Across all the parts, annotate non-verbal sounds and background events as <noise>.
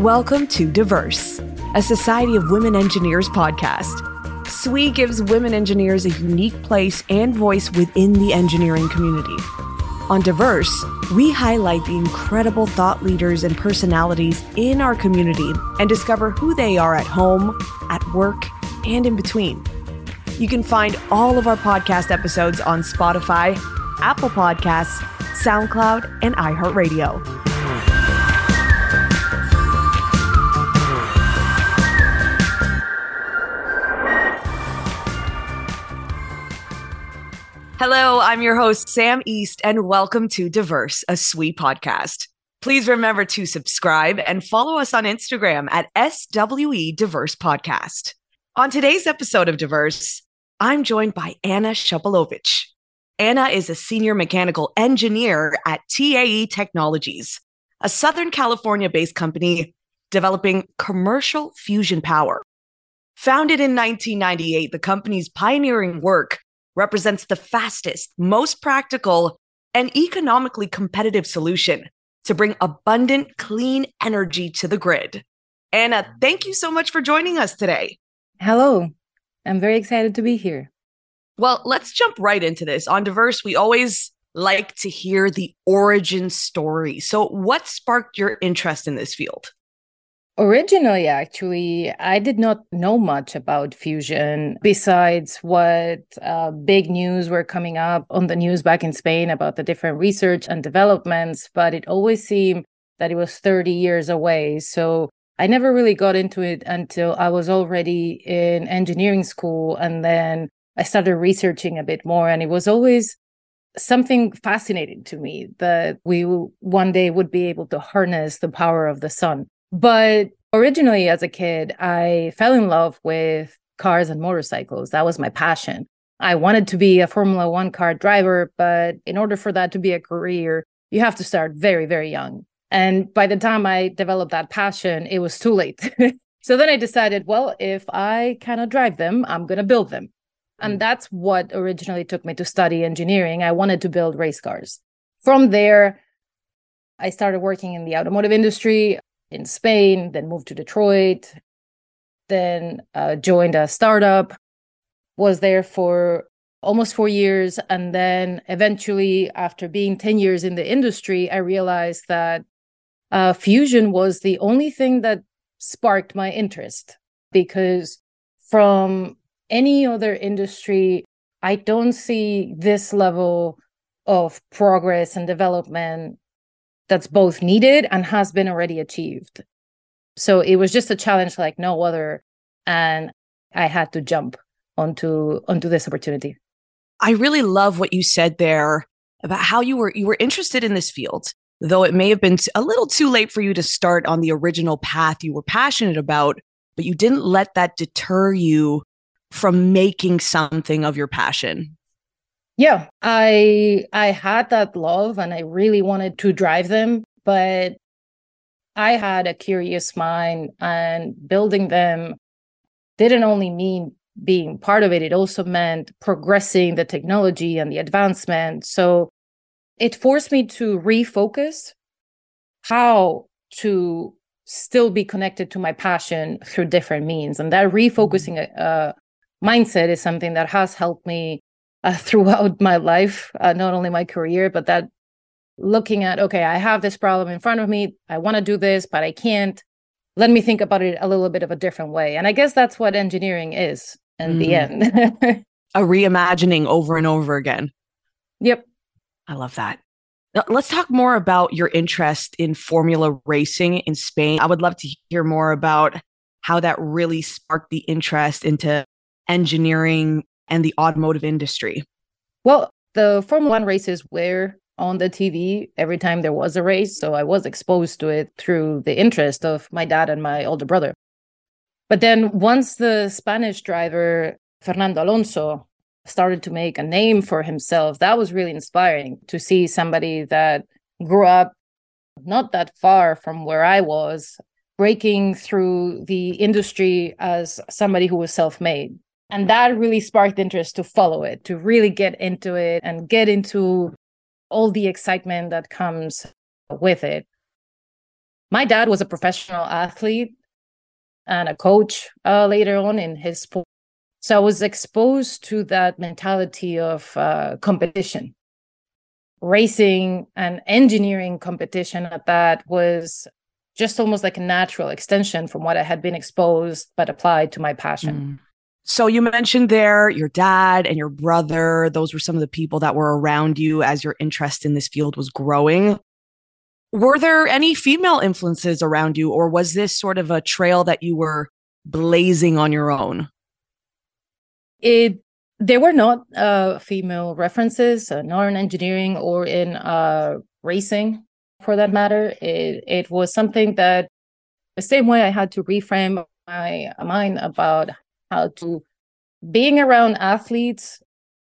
Welcome to Diverse, a Society of Women Engineers podcast. SWE gives women engineers a unique place and voice within the engineering community. On Diverse, we highlight the incredible thought leaders and personalities in our community and discover who they are at home, at work, and in between. You can find all of our podcast episodes on Spotify, Apple Podcasts, SoundCloud, and iHeartRadio. Hello, I'm your host, Sam East, and welcome to Diverse, a SWE podcast. Please remember to subscribe and follow us on Instagram at SWE Diverse Podcast. On today's episode of Diverse, I'm joined by Ana Sopalovic. Ana is a senior mechanical engineer at TAE Technologies, a Southern California based company developing commercial fusion power. Founded in 1998, the company's pioneering work represents the fastest, most practical, and economically competitive solution to bring abundant, clean energy to the grid. Ana, thank you so much for joining us today. Hello. I'm very excited to be here. Well, let's jump right into this. On Diverse, we always like to hear the origin story. So, what sparked your interest in this field? Originally, actually, I did not know much about fusion besides what uh, big news were coming up on the news back in Spain about the different research and developments, but it always seemed that it was 30 years away. So I never really got into it until I was already in engineering school. And then I started researching a bit more, and it was always something fascinating to me that we one day would be able to harness the power of the sun. But originally, as a kid, I fell in love with cars and motorcycles. That was my passion. I wanted to be a Formula One car driver, but in order for that to be a career, you have to start very, very young. And by the time I developed that passion, it was too late. <laughs> so then I decided, well, if I cannot drive them, I'm going to build them. And mm. that's what originally took me to study engineering. I wanted to build race cars. From there, I started working in the automotive industry in Spain, then moved to Detroit, then uh, joined a startup, was there for almost four years. And then eventually, after being 10 years in the industry, I realized that uh, fusion was the only thing that sparked my interest because from any other industry, I don't see this level of progress and development that's both needed and has been already achieved. So it was just a challenge like no other. And I had to jump onto onto this opportunity. I really love what you said there about how you were you were interested in this field, though it may have been a little too late for you to start on the original path you were passionate about, but you didn't let that deter you from making something of your passion yeah i i had that love and i really wanted to drive them but i had a curious mind and building them didn't only mean being part of it it also meant progressing the technology and the advancement so it forced me to refocus how to still be connected to my passion through different means and that mm-hmm. refocusing uh, mindset is something that has helped me uh, throughout my life, uh, not only my career, but that looking at, okay, I have this problem in front of me. I want to do this, but I can't. Let me think about it a little bit of a different way. And I guess that's what engineering is in mm. the end. <laughs> a reimagining over and over again. Yep. I love that. Now, let's talk more about your interest in Formula racing in Spain. I would love to hear more about how that really sparked the interest into engineering and the automotive industry? Well, the Formula One races were on the TV every time there was a race. So I was exposed to it through the interest of my dad and my older brother. But then once the Spanish driver, Fernando Alonso, started to make a name for himself, that was really inspiring to see somebody that grew up not that far from where I was, breaking through the industry as somebody who was self made and that really sparked interest to follow it to really get into it and get into all the excitement that comes with it my dad was a professional athlete and a coach uh, later on in his sport. So I was exposed to that mentality of uh, competition. Racing and engineering competition at that was just almost like a natural extension from what I had been exposed but applied to my passion. Mm. So you mentioned there your dad and your brother, those were some of the people that were around you as your interest in this field was growing. Were there any female influences around you or was this sort of a trail that you were blazing on your own? It there were not uh, female references, uh, nor in engineering or in uh, racing, for that matter. It it was something that the same way I had to reframe my mind about how to being around athletes.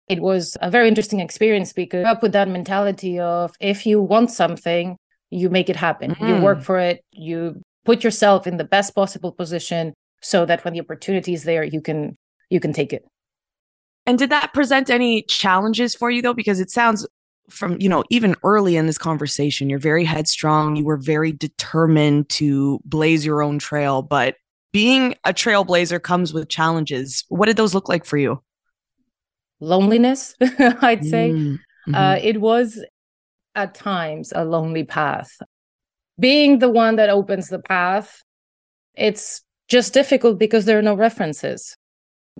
It was a very interesting experience because up with that mentality of if you want something, you make it happen. Mm-hmm. You work mm. for it. You put yourself in the best possible position so that when the opportunity is there, you can you can take it. And did that present any challenges for you though? Because it sounds from, you know, even early in this conversation, you're very headstrong. You were very determined to blaze your own trail. But being a trailblazer comes with challenges. What did those look like for you? Loneliness, <laughs> I'd say. Mm, mm-hmm. Uh, it was at times a lonely path. Being the one that opens the path, it's just difficult because there are no references.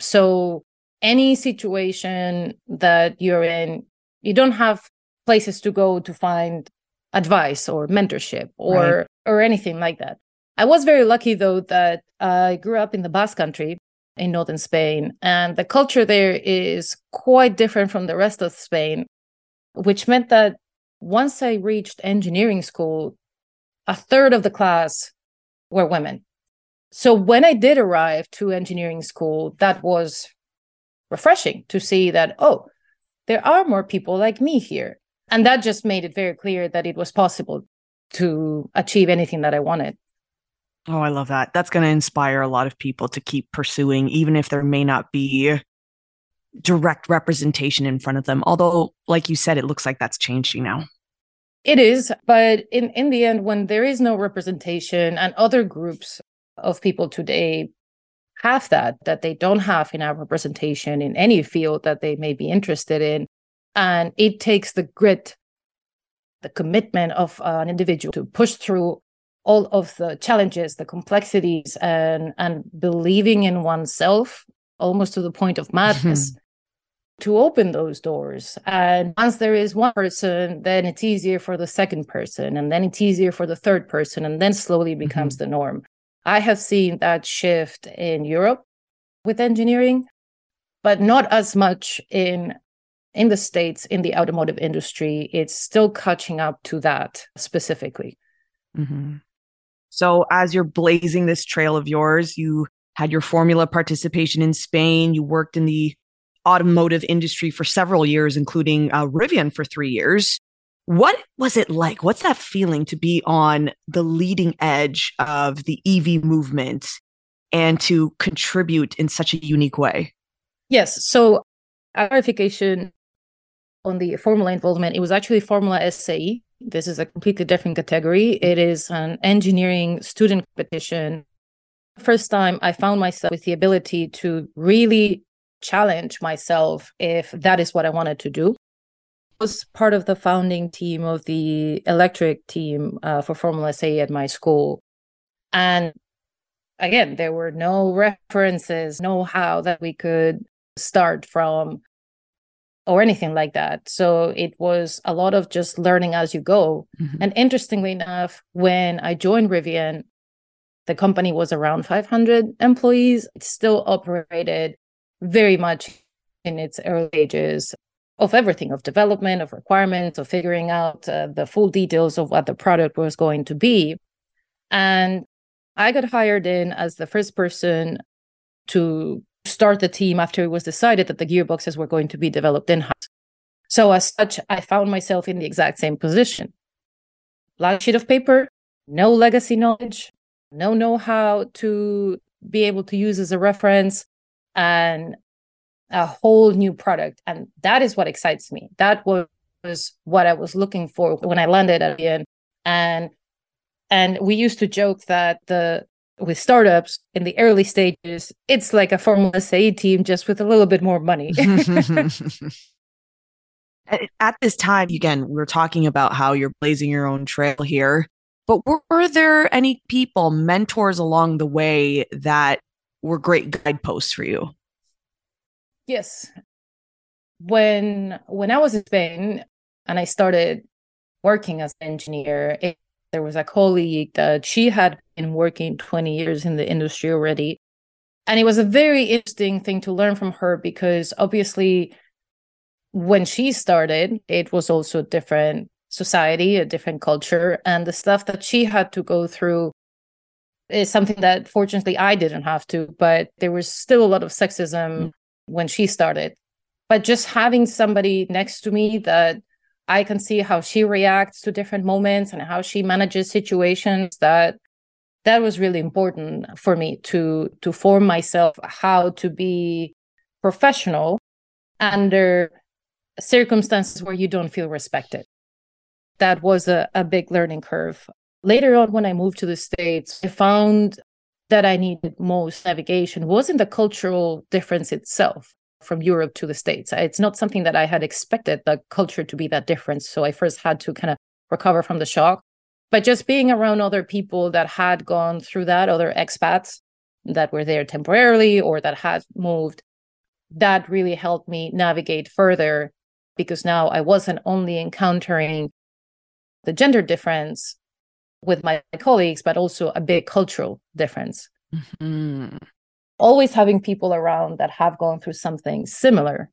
So any situation that you're in, you don't have places to go to find advice or mentorship or right. or anything like that. I was very lucky though that I grew up in the Basque country in northern Spain and the culture there is quite different from the rest of Spain, which meant that once I reached engineering school, a third of the class were women. So when I did arrive to engineering school, that was refreshing to see that, oh, there are more people like me here. And that just made it very clear that it was possible to achieve anything that I wanted. Oh, I love that. That's going to inspire a lot of people to keep pursuing, even if there may not be direct representation in front of them. Although, like you said, it looks like that's changing now. It is. But in, in the end, when there is no representation and other groups of people today have that, that they don't have enough representation in any field that they may be interested in. And it takes the grit, the commitment of an individual to push through all of the challenges, the complexities, and, and believing in oneself almost to the point of madness. to open those doors. And once there is one person, then it's easier for the second person, and then it's easier for the third person, and then slowly becomes mm-hmm. the norm. I have seen that shift in Europe with engineering, but not as much in in the states in the automotive industry. It's still catching up to that specifically. Mm-hmm. So, as you're blazing this trail of yours, you had your formula participation in Spain. You worked in the automotive industry for several years, including uh, Rivian for three years. What was it like? What's that feeling to be on the leading edge of the EV movement and to contribute in such a unique way? Yes. So, clarification on the Formula involvement, it was actually Formula SAE. This is a completely different category. It is an engineering student competition. First time I found myself with the ability to really challenge myself if that is what I wanted to do I was part of the founding team of the electric team uh, for Formula SAE at my school. And again, there were no references, no how that we could start from or anything like that. So it was a lot of just learning as you go. Mm-hmm. And interestingly enough, when I joined Rivian, the company was around 500 employees. It still operated very much in its early ages of everything of development of requirements of figuring out uh, the full details of what the product was going to be and i got hired in as the first person to start the team after it was decided that the gearboxes were going to be developed in house so as such i found myself in the exact same position blank sheet of paper no legacy knowledge no know-how to be able to use as a reference and a whole new product. And that is what excites me. That was what I was looking for when I landed at the end. And And we used to joke that the with startups in the early stages, it's like a Formula SAE team just with a little bit more money. <laughs> <laughs> At this time, again, we are talking about how you're blazing your own trail here. But were, were there any people, mentors along the way that were great guideposts for you? Yes. When when I was in Spain and I started working as an engineer, it, there was a colleague that she had been working 20 years in the industry already. And it was a very interesting thing to learn from her because obviously when she started, it was also a different society, a different culture. And the stuff that she had to go through is something that fortunately I didn't have to, but there was still a lot of sexism when she started. But just having somebody next to me that I can see how she reacts to different moments and how she manages situations that that was really important for me to to form myself how to be professional under circumstances where you don't feel respected. That was a, a big learning curve. Later on when i moved to the states i found that i needed most navigation wasn't the cultural difference itself from europe to the states it's not something that i had expected the culture to be that different so i first had to kind of recover from the shock but just being around other people that had gone through that other expats that were there temporarily or that had moved that really helped me navigate further because now i wasn't only encountering the gender difference with my colleagues, but also a big cultural difference. Mm-hmm. Always having people around that have gone through something similar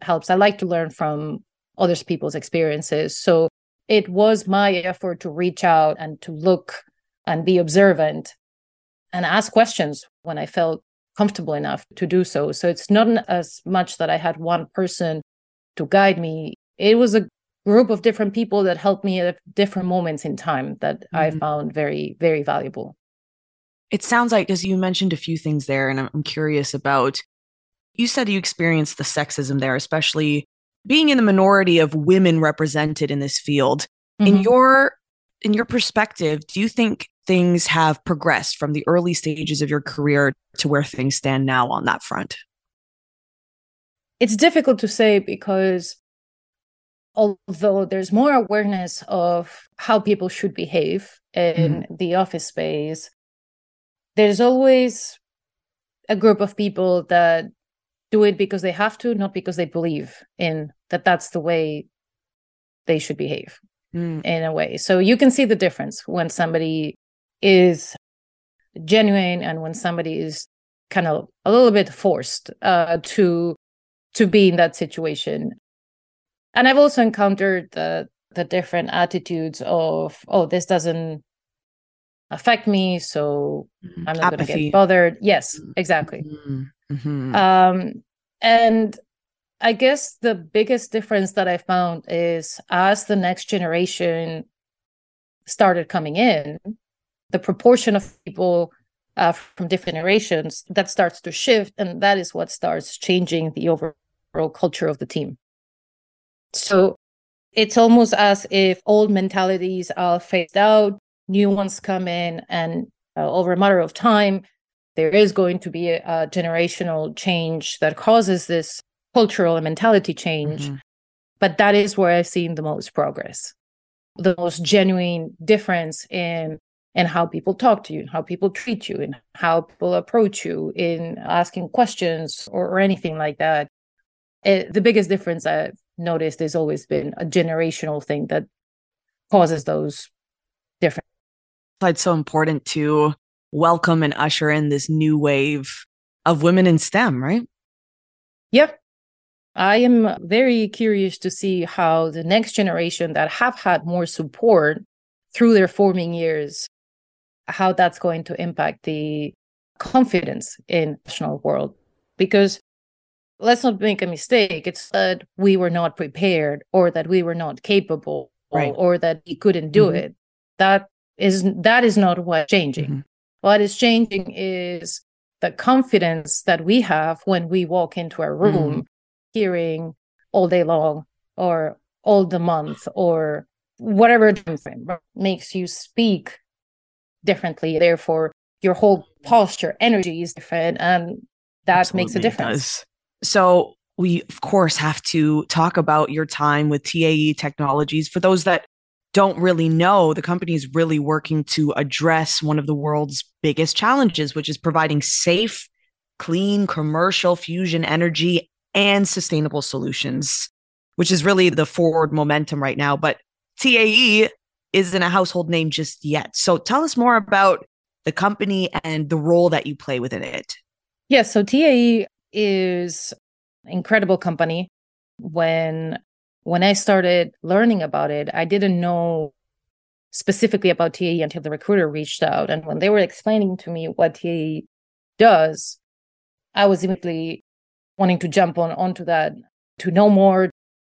helps. I like to learn from other people's experiences. So it was my effort to reach out and to look and be observant and ask questions when I felt comfortable enough to do so. So it's not as much that I had one person to guide me. It was a group of different people that helped me at different moments in time that mm-hmm. I found very, very valuable. It sounds like, as you mentioned a few things there, and I'm curious about, you said you experienced the sexism there, especially being in the minority of women represented in this field. Mm-hmm. In your in your perspective, do you think things have progressed from the early stages of your career to where things stand now on that front? It's difficult to say because although there's more awareness of how people should behave in mm. the office space, there's always a group of people that do it because they have to, not because they believe in that that's the way they should behave mm. in a way. So you can see the difference when somebody is genuine and when somebody is kind of a little bit forced uh, to to be in that situation and I've also encountered the the different attitudes of oh this doesn't affect me so mm-hmm. i'm not going to get bothered yes mm-hmm. exactly mm-hmm. mm-hmm. um and i guess the biggest difference that i found is as the next generation started coming in the proportion of people uh, from different generations that starts to shift and that is what starts changing the overall culture of the team so it's almost as if old mentalities are phased out, new ones come in, and uh, over a matter of time, there is going to be a, a generational change that causes this cultural and mentality change. Mm-hmm. But that is where I've seen the most progress, the most genuine difference in in how people talk to you, how people treat you, and how people approach you in asking questions or, or anything like that. It, the biggest difference I've noticed has always been a generational thing that causes those. It's so important to welcome and usher in this new wave of women in STEM, right? Yep. I am very curious to see how the next generation that have had more support through their forming years, how that's going to impact the confidence in national world. Because let's not make a mistake. It's that we were not prepared or that we were not capable right. or, that we couldn't do mm-hmm. it. That is that is not what's changing. Mm-hmm. What is changing is the confidence that we have when we walk into a room mm-hmm. hearing all day long or all the month or whatever time frame makes you speak differently. Therefore, your whole posture, energy is different. And that Absolutely makes a difference. So, we, of course, have to talk about your time with TAE Technologies. For those that don't really know, the company is really working to address one of the world's biggest challenges, which is providing safe, clean commercial fusion energy and sustainable solutions, which is really the forward momentum right now. But TAE isn't a household name just yet. So tell us more about the company and the role that you play within it. Yes, so TAE is incredible company. When when I started learning about it, I didn't know specifically about TAE until the recruiter reached out. And when they were explaining to me what TAE does, I was immediately wanting to jump on onto that to know more,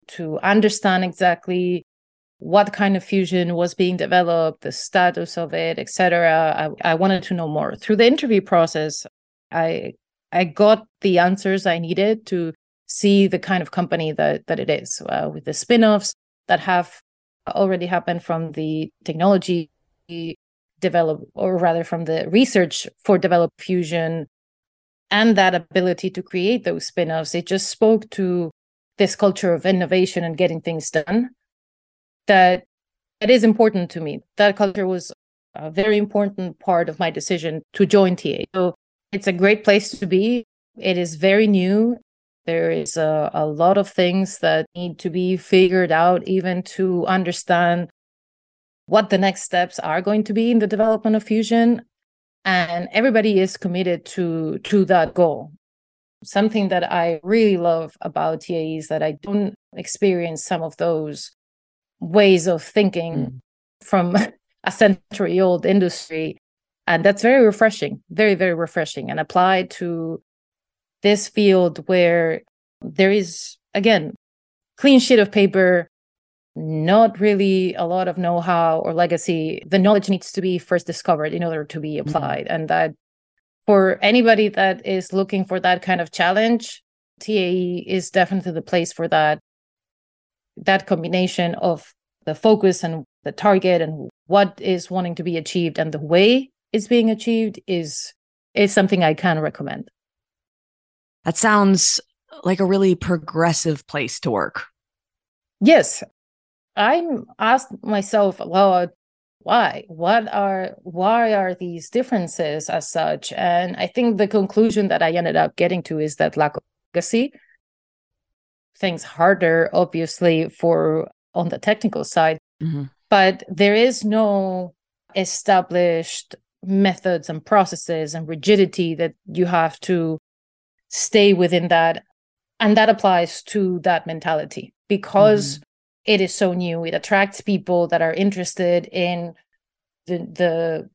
to understand exactly what kind of fusion was being developed, the status of it, etc. I, I wanted to know more. Through the interview process, I I got the answers I needed to see the kind of company that that it is uh, with the spin-offs that have already happened from the technology develop or rather from the research for developed fusion and that ability to create those spin-offs. It just spoke to this culture of innovation and getting things done that that is important to me. That culture was a very important part of my decision to join ta so it's a great place to be. It is very new there is a, a lot of things that need to be figured out even to understand what the next steps are going to be in the development of fusion. And everybody is committed to to that goal. Something that i really love about tae is that i don't experience some of those ways of thinking mm. from <laughs> a century old industry. And that's very refreshing very very refreshing. And applied to this field where there is again clean sheet of paper not really a lot of know-how or legacy the knowledge needs to be first discovered in order to be mm-hmm. applied mm-hmm. and that for anybody that is looking for that kind of challenge tae is definitely the place for that that combination of the focus and the target and what is wanting to be achieved and the way it's being achieved is is something i can recommend that sounds like a really progressive place to work. Yes. I asked myself, well, why? What are why are these differences as such? And I think the conclusion that I ended up getting to is that lack of legacy. Things harder, obviously, for on the technical side. Mm-hmm. But there is no established methods and processes and rigidity that you have to stay within that and that applies to that mentality because mm-hmm. it is so new it attracts people that are interested in the the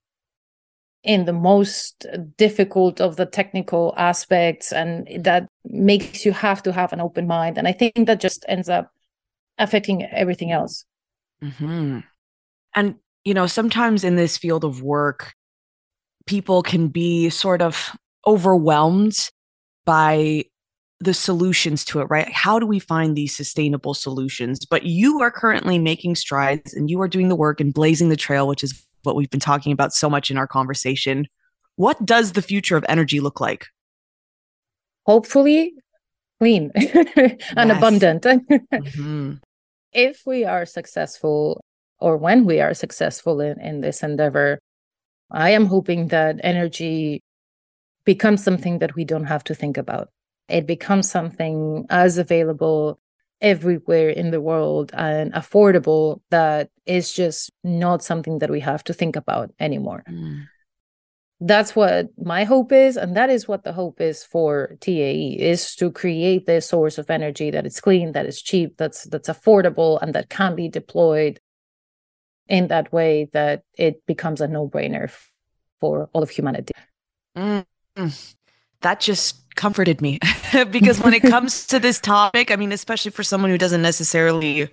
in the most difficult of the technical aspects and that makes you have to have an open mind and i think that just ends up affecting everything else mm-hmm. and you know sometimes in this field of work people can be sort of overwhelmed by the solutions to it, right? How do we find these sustainable solutions? But you are currently making strides and you are doing the work and blazing the trail, which is what we've been talking about so much in our conversation. What does the future of energy look like? Hopefully, clean <laughs> and abundant. <laughs> mm-hmm. If we are successful, or when we are successful in, in this endeavor, I am hoping that energy becomes something that we don't have to think about. It becomes something as available everywhere in the world and affordable that is just not something that we have to think about anymore. Mm. That's what my hope is, and that is what the hope is for TAE is to create this source of energy that is clean, that is cheap, that's that's affordable, and that can be deployed in that way that it becomes a no-brainer for all of humanity. Mm. That just comforted me <laughs> because when it comes to this topic, I mean, especially for someone who doesn't necessarily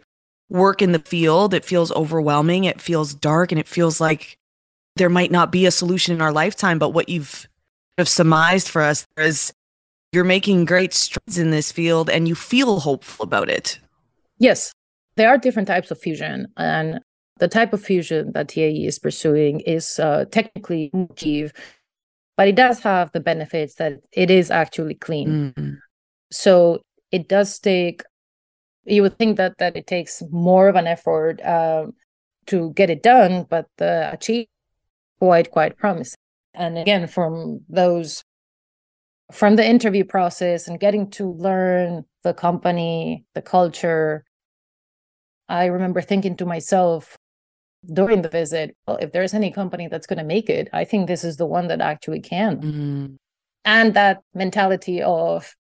work in the field, it feels overwhelming. It feels dark and it feels like there might not be a solution in our lifetime. But what you've have surmised for us is you're making great strides in this field and you feel hopeful about it. Yes, there are different types of fusion. And the type of fusion that TAE is pursuing is uh, technically achieve, but it does have the benefits that it is actually clean. Mm-hmm. So it does take. You would think that that it takes more of an effort um, to get it done, but the achieve quite quite promising. And again, from those from the interview process and getting to learn the company, the culture, I remember thinking to myself during the visit, well, if there's any company that's going to make it, I think this is the one that actually can. Mm-hmm. And that mentality of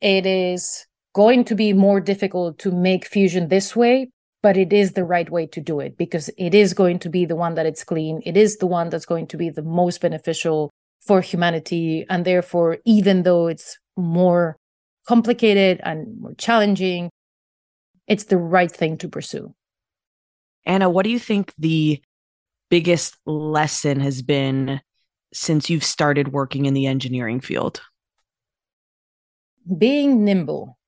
it is going to be more difficult to make fusion this way, but it is the right way to do it because it is going to be the one that it's clean. It is the one that's going to be the most beneficial for humanity. And therefore, even though it's more complicated and more challenging, it's the right thing to pursue. Ana, what do you think the biggest lesson has been since you've started working in the engineering field? Being nimble.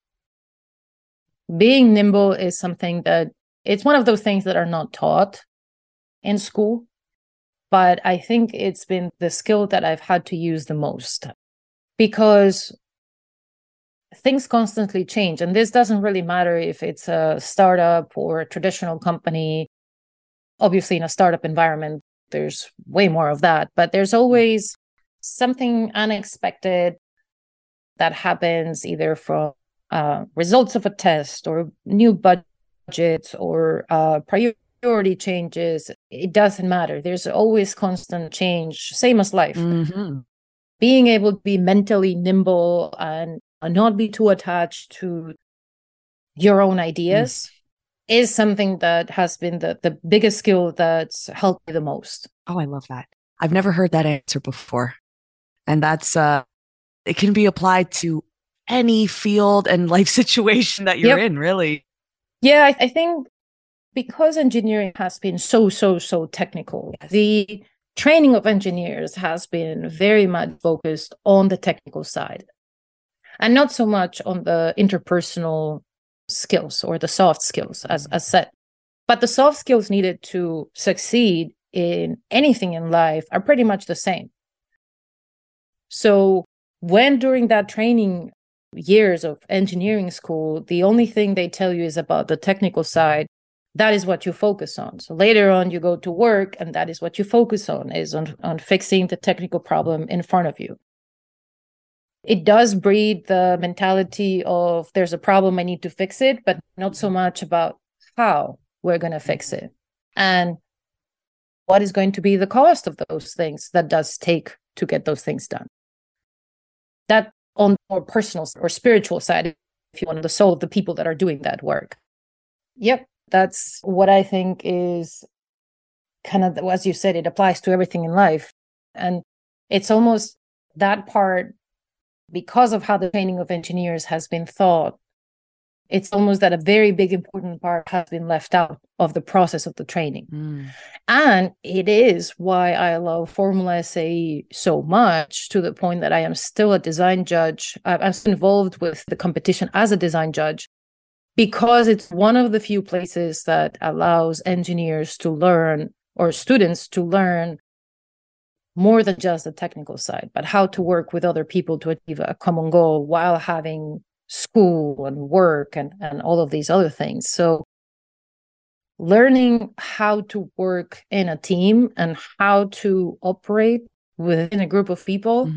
Being nimble is something that it's one of those things that are not taught in school but I think it's been the skill that I've had to use the most because things constantly change. And this doesn't really matter if it's a startup or a traditional company. Obviously, in a startup environment, there's way more of that, but there's always something unexpected that happens either from uh, results of a test or new budgets or uh, priority changes, it doesn't matter. There's always constant change, same as life. Mm-hmm. Being able to be mentally nimble and not be too attached to your own ideas mm. is something that has been the, the biggest skill that's helped me the most. Oh, I love that. I've never heard that answer before. And that's uh it can be applied to any field and life <laughs> situation that you're yep. in, really. Yeah, I, I think because engineering has been so so so technical yes. the training of engineers has been very much focused on the technical side and not so much on the interpersonal skills or the soft skills as, mm-hmm. as said. But the soft skills needed to succeed in anything in life are pretty much the same. So when during that training years of engineering school the only thing they tell you is about the technical side that is what you focus on. So later on you go to work and that is what you focus on is on, on fixing the technical problem in front of you it does breed the mentality of there's a problem i need to fix it but not so much about how we're going to fix it and what is going to be the cost of those things that does take to get those things done that on more personal or spiritual side if you want the soul of the people that are doing that work yep that's what I think is kind of, as you said, it applies to everything in life. And it's almost that part, because of how the training of engineers has been thought, it's almost that a very big important part has been left out of the process of the training. Mm. And it is why I love Formula SAE so much to the point that I am still a design judge. I'm still involved with the competition as a design judge because it's one of the few places that allows engineers to learn or students to learn more than just the technical side, but how to work with other people to achieve a common goal while having school and work and, and all of these other things. So, learning how to work in a team and how to operate within a group of people mm-hmm.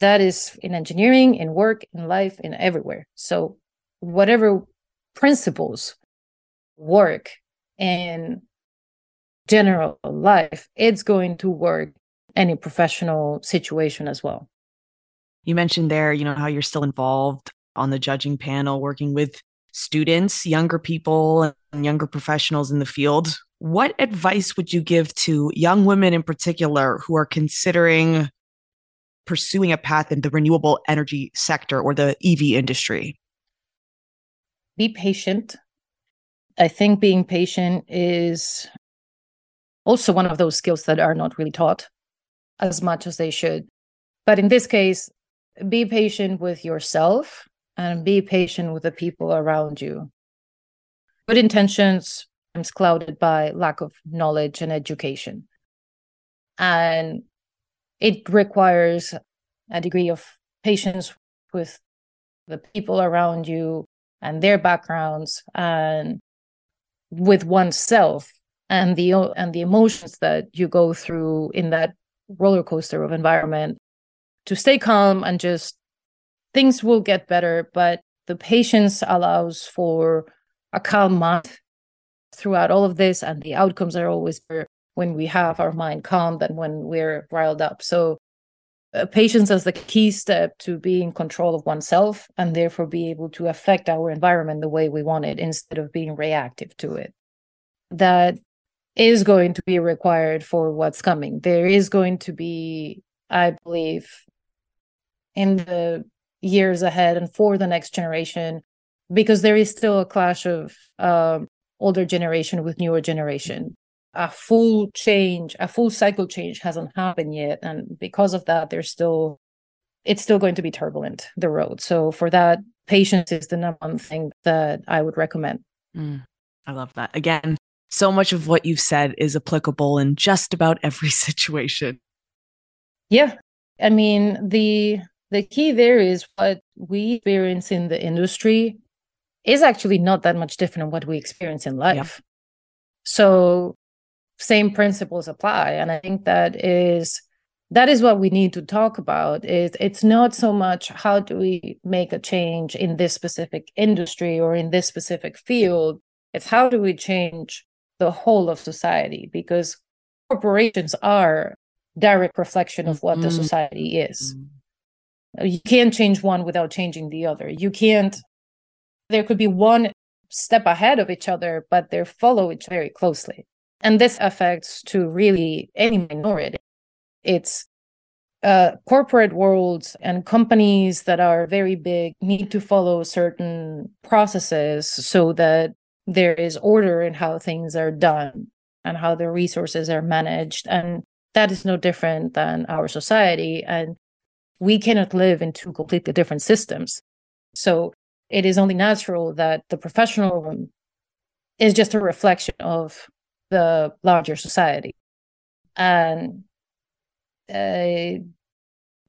that is in engineering, in work, in life, in everywhere. So, whatever principles work in general life, it's going to work any professional situation as well. You mentioned there, you know, how you're still involved on the judging panel, working with students, younger people, and younger professionals in the field. What advice would you give to young women in particular who are considering pursuing a path in the renewable energy sector or the EV industry? be patient. I think being patient is also one of those skills that are not really taught as much as they should. But in this case, be patient with yourself and be patient with the people around you. Good intentions clouded by lack of knowledge and education. And it requires a degree of patience with the people around you and their backgrounds and with oneself and the and the emotions that you go through in that roller coaster of environment to stay calm and just things will get better but the patience allows for a calm mind throughout all of this and the outcomes are always better when we have our mind calm than when we're riled up. So uh, patience is the key step to be in control of oneself and therefore be able to affect our environment the way we want it instead of being reactive to it. That is going to be required for what's coming. There is going to be, I believe, in the years ahead and for the next generation, because there is still a clash of um, older generation with newer generation. A full change, a full cycle change hasn't happened yet. And because of that, there's still, it's still going to be turbulent, the road. So for that, patience is the number one thing that I would recommend. Mm, I love that. Again, so much of what you've said is applicable in just about every <laughs> situation. Yeah. I mean, the the key there is what we experience in the industry is actually not that much different than what we experience in life. Yep. So same principles apply and I think that is that is what we need to talk about is it's not so much how do we make a change in this specific industry or in this specific field it's how do we change the whole of society because corporations are direct reflection of what mm-hmm. the society is mm-hmm. you can't change one without changing the other you can't there could be one step ahead of each other but they follow each very closely and this affects to really any minority it's uh, corporate worlds and companies that are very big need to follow certain processes so that there is order in how things are done and how the resources are managed and that is no different than our society and we cannot live in two completely different systems. So it is only natural that the professional is just a reflection of the larger society. And uh,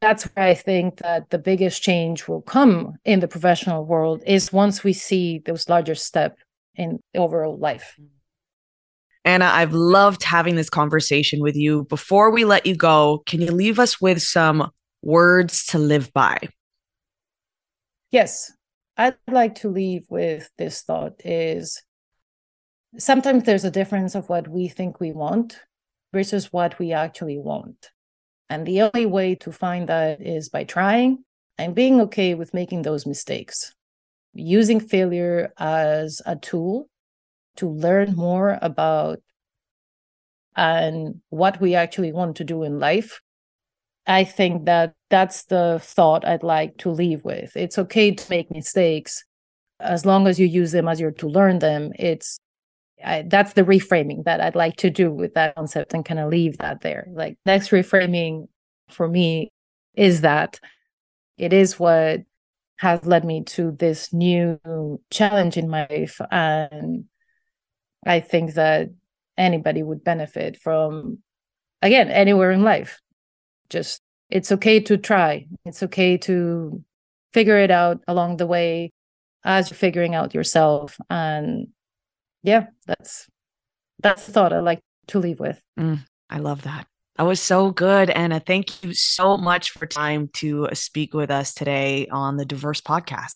that's where I think that the biggest change will come in the professional world is once we see those larger step in overall life. Ana, I've loved having this conversation with you. Before we let you go, can you leave us with some words to live by? Yes. I'd like to leave with this thought is sometimes there's a difference of what we think we want versus what we actually want. And the only way to find that is by trying and being okay with making those mistakes using failure as a tool to learn more about and what we actually want to do in life i think that that's the thought i'd like to leave with. It's okay to make mistakes. As long as you use them as you're to learn them it's I, that's the reframing that i'd like to do with that concept and kind of leave that there. Like next reframing for me is that it is what has led me to this new challenge in my life. And i think that anybody would benefit from again anywhere in life. Just it's okay to try. It's okay to figure it out along the way as you're figuring out yourself. And yeah that's that's the thought i like to leave with. Mm, i love that that was so good. Ana, uh, thank you so much for time to uh, speak with us today on the Diverse Podcast.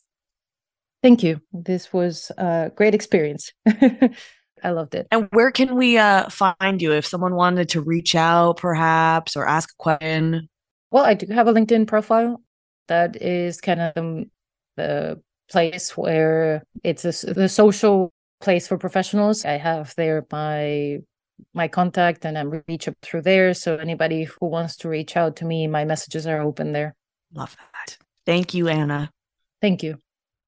Thank you. This was a great experience. <laughs> I loved it. And where can we uh, find you if someone wanted to reach out, perhaps, or ask a question? Well, I do have a LinkedIn profile that is kind of um, the place where it's a, the social place for professionals. I have there my my contact and I'm reachable through there. So anybody who wants to reach out to me, my messages are open there. Love that. Thank you, Ana. Thank you.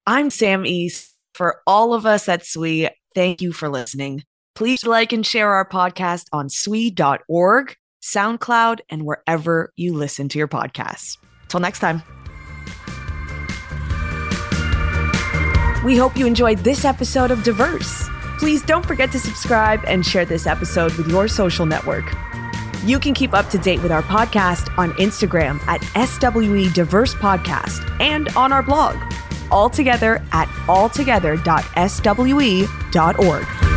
I'm Sam East. For all of us at SWE, thank you for listening. Please like and share our podcast on SWE.org, SoundCloud, and wherever you listen to your podcasts. Till next time. We hope you enjoyed this episode of Diverse. Please don't forget to subscribe and share this episode with your social network. You can keep up to date with our podcast on Instagram at SWE Diverse Podcast and on our blog, all together at alltogether.swe.org.